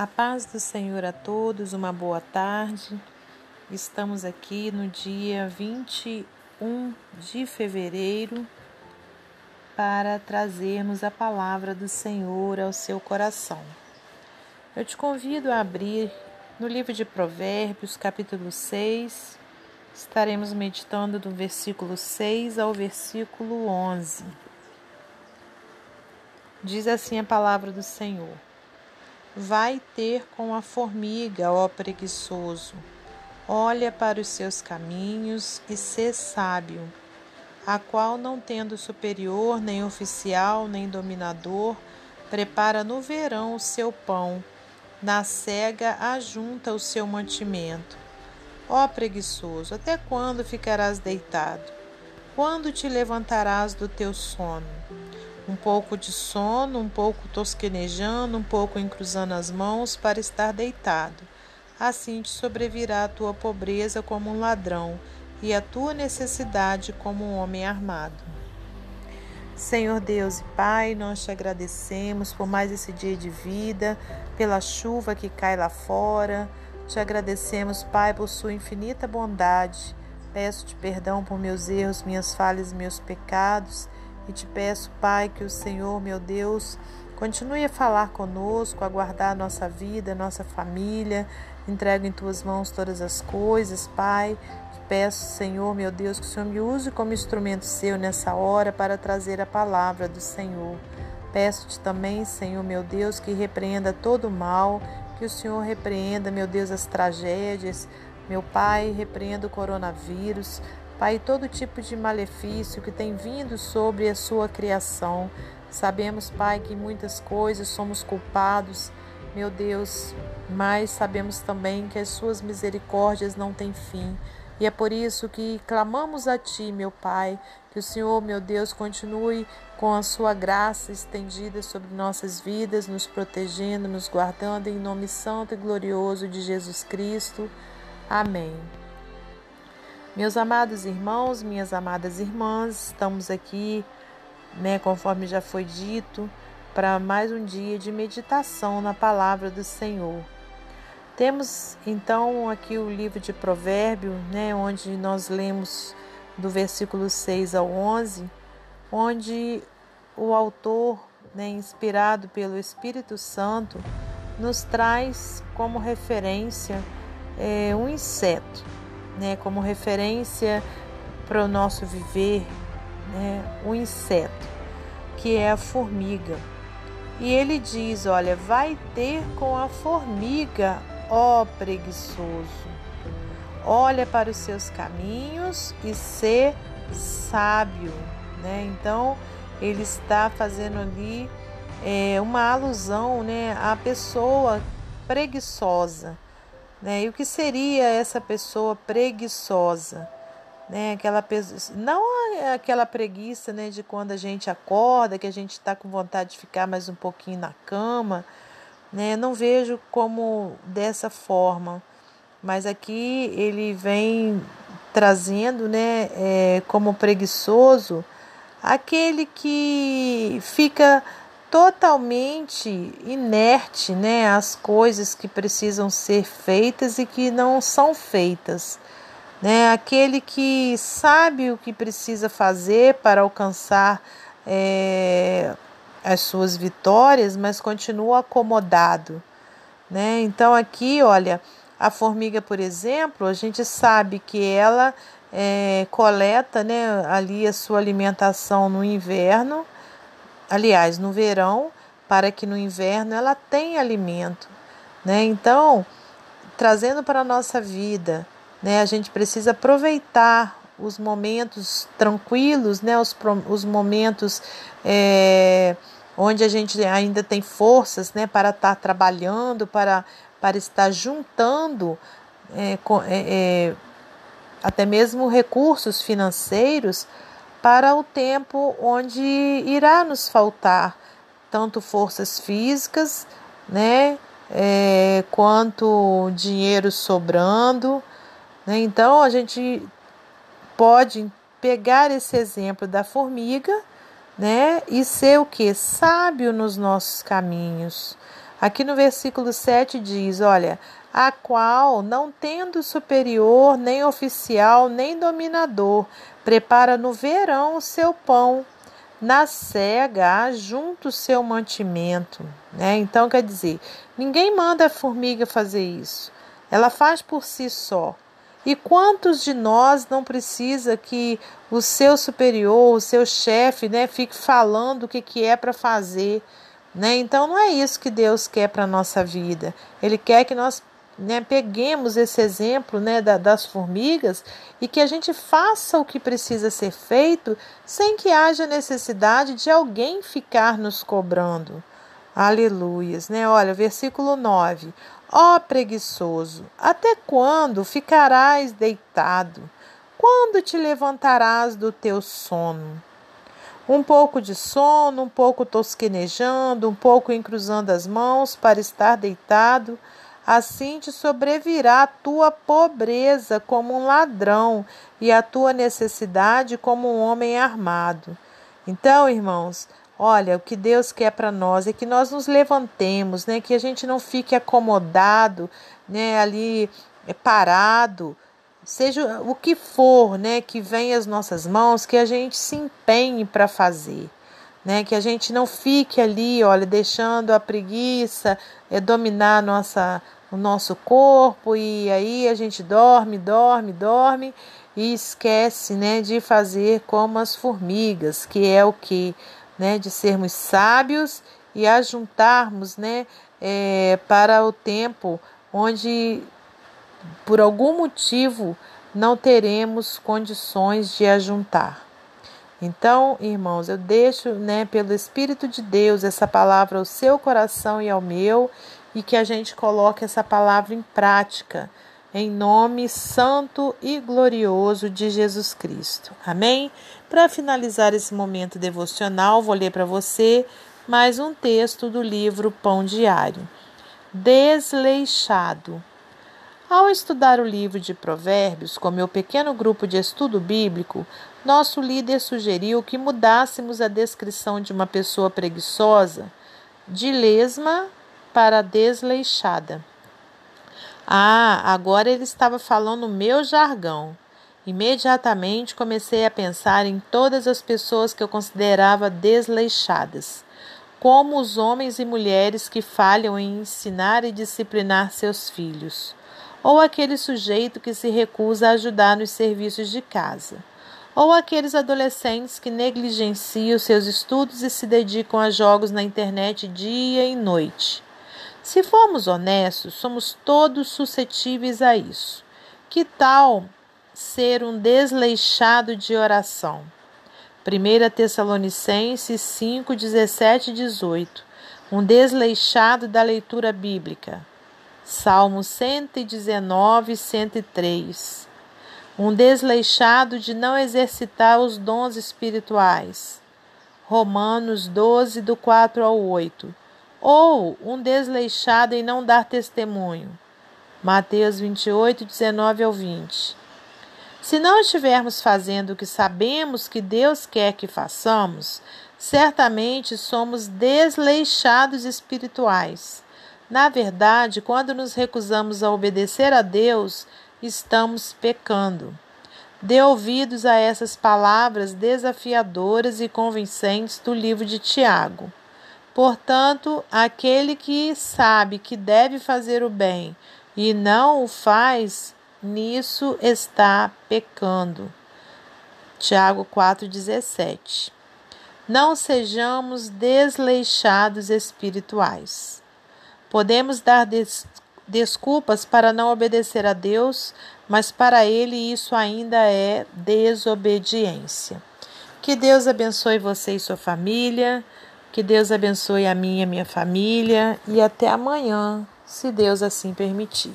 A paz do Senhor a todos, uma boa tarde. Estamos aqui no dia 21 de fevereiro para trazermos a palavra do Senhor ao seu coração. Eu te convido a abrir no livro de Provérbios, capítulo 6. Estaremos meditando do versículo 6 ao versículo 11. Diz assim a palavra do Senhor. Vai ter com a formiga, ó preguiçoso. Olha para os seus caminhos e sê sábio, a qual, não tendo superior, nem oficial, nem dominador, prepara no verão o seu pão, na cega ajunta o seu mantimento. Ó preguiçoso, até quando ficarás deitado? Quando te levantarás do teu sono? Um pouco de sono, um pouco tosquenejando, um pouco encruzando as mãos para estar deitado. Assim te sobrevirá a tua pobreza como um ladrão e a tua necessidade como um homem armado. Senhor Deus e Pai, nós te agradecemos por mais esse dia de vida, pela chuva que cai lá fora. Te agradecemos, Pai, por sua infinita bondade. Peço-te perdão por meus erros, minhas falhas meus pecados e te peço, Pai, que o Senhor, meu Deus, continue a falar conosco, a guardar a nossa vida, a nossa família. Entrego em tuas mãos todas as coisas, Pai. Te peço, Senhor, meu Deus, que o Senhor me use como instrumento seu nessa hora para trazer a palavra do Senhor. Peço-te também, Senhor, meu Deus, que repreenda todo o mal, que o Senhor repreenda, meu Deus, as tragédias. Meu Pai, repreenda o coronavírus. Pai, todo tipo de malefício que tem vindo sobre a sua criação. Sabemos, Pai, que muitas coisas somos culpados, meu Deus, mas sabemos também que as suas misericórdias não têm fim. E é por isso que clamamos a Ti, meu Pai, que o Senhor, meu Deus, continue com a Sua graça estendida sobre nossas vidas, nos protegendo, nos guardando, em nome santo e glorioso de Jesus Cristo. Amém. Meus amados irmãos, minhas amadas irmãs, estamos aqui, né, conforme já foi dito, para mais um dia de meditação na palavra do Senhor. Temos então aqui o livro de Provérbio, né, onde nós lemos do versículo 6 ao 11, onde o autor, né, inspirado pelo Espírito Santo, nos traz como referência é, um inseto né, como referência para o nosso viver, né, o inseto, que é a formiga. E ele diz: Olha, vai ter com a formiga, ó preguiçoso. Olha para os seus caminhos e ser sábio. Né? Então, ele está fazendo ali é, uma alusão né, à pessoa preguiçosa né? E o que seria essa pessoa preguiçosa? Né? Aquela não aquela preguiça né, de quando a gente acorda, que a gente está com vontade de ficar mais um pouquinho na cama. Né? Não vejo como dessa forma, mas aqui ele vem trazendo né, é, como preguiçoso aquele que fica totalmente inerte né, às coisas que precisam ser feitas e que não são feitas. Né? Aquele que sabe o que precisa fazer para alcançar é, as suas vitórias, mas continua acomodado. Né? Então, aqui, olha, a formiga, por exemplo, a gente sabe que ela é, coleta né, ali a sua alimentação no inverno aliás, no verão, para que no inverno ela tenha alimento. Né? Então, trazendo para a nossa vida, né, a gente precisa aproveitar os momentos tranquilos, né, os, os momentos é, onde a gente ainda tem forças né, para estar trabalhando, para, para estar juntando é, é, até mesmo recursos financeiros para o tempo onde irá nos faltar tanto forças físicas, né, é, quanto dinheiro sobrando. Né? Então a gente pode pegar esse exemplo da formiga, né, e ser o que sábio nos nossos caminhos. Aqui no versículo 7 diz: Olha, a qual, não tendo superior, nem oficial, nem dominador, prepara no verão o seu pão, na cega ajunta o seu mantimento. Né? Então, quer dizer, ninguém manda a formiga fazer isso, ela faz por si só. E quantos de nós não precisa que o seu superior, o seu chefe, né, fique falando o que, que é para fazer? Né? Então não é isso que Deus quer para a nossa vida. Ele quer que nós né, peguemos esse exemplo né, da, das formigas e que a gente faça o que precisa ser feito sem que haja necessidade de alguém ficar nos cobrando. Aleluias, né? Olha, versículo 9. Ó oh, preguiçoso, até quando ficarás deitado? Quando te levantarás do teu sono? Um pouco de sono, um pouco tosquenejando, um pouco encruzando as mãos para estar deitado Assim te sobrevirá a tua pobreza como um ladrão e a tua necessidade como um homem armado. Então, irmãos, olha, o que Deus quer para nós é que nós nos levantemos, né, que a gente não fique acomodado, né, ali é, parado, seja o que for, né, que venha às nossas mãos, que a gente se empenhe para fazer. Né, que a gente não fique ali, olha, deixando a preguiça é, dominar nossa o nosso corpo e aí a gente dorme, dorme, dorme e esquece, né, de fazer como as formigas, que é o que, né, de sermos sábios e ajuntarmos, né, é, para o tempo onde por algum motivo não teremos condições de ajuntar. Então, irmãos, eu deixo, né, pelo Espírito de Deus essa palavra ao seu coração e ao meu e que a gente coloque essa palavra em prática, em nome santo e glorioso de Jesus Cristo. Amém? Para finalizar esse momento devocional, vou ler para você mais um texto do livro Pão Diário. Desleixado. Ao estudar o livro de Provérbios com meu pequeno grupo de estudo bíblico, nosso líder sugeriu que mudássemos a descrição de uma pessoa preguiçosa de lesma para desleixada. Ah, agora ele estava falando meu jargão. Imediatamente comecei a pensar em todas as pessoas que eu considerava desleixadas, como os homens e mulheres que falham em ensinar e disciplinar seus filhos, ou aquele sujeito que se recusa a ajudar nos serviços de casa, ou aqueles adolescentes que negligenciam seus estudos e se dedicam a jogos na internet dia e noite se formos honestos, somos todos suscetíveis a isso. Que tal ser um desleixado de oração? 1 Tessalonicenses 5, 17 e 18. Um desleixado da leitura bíblica. Salmo 119, 103. Um desleixado de não exercitar os dons espirituais. Romanos 12, do 4 ao 8 ou um desleixado em não dar testemunho. Mateus 28, 19 ao 20. Se não estivermos fazendo o que sabemos que Deus quer que façamos, certamente somos desleixados espirituais. Na verdade, quando nos recusamos a obedecer a Deus, estamos pecando. Dê ouvidos a essas palavras desafiadoras e convincentes do livro de Tiago. Portanto, aquele que sabe que deve fazer o bem e não o faz, nisso está pecando. Tiago 4,17 Não sejamos desleixados espirituais. Podemos dar des desculpas para não obedecer a Deus, mas para Ele isso ainda é desobediência. Que Deus abençoe você e sua família. Que Deus abençoe a mim e a minha família e até amanhã, se Deus assim permitir.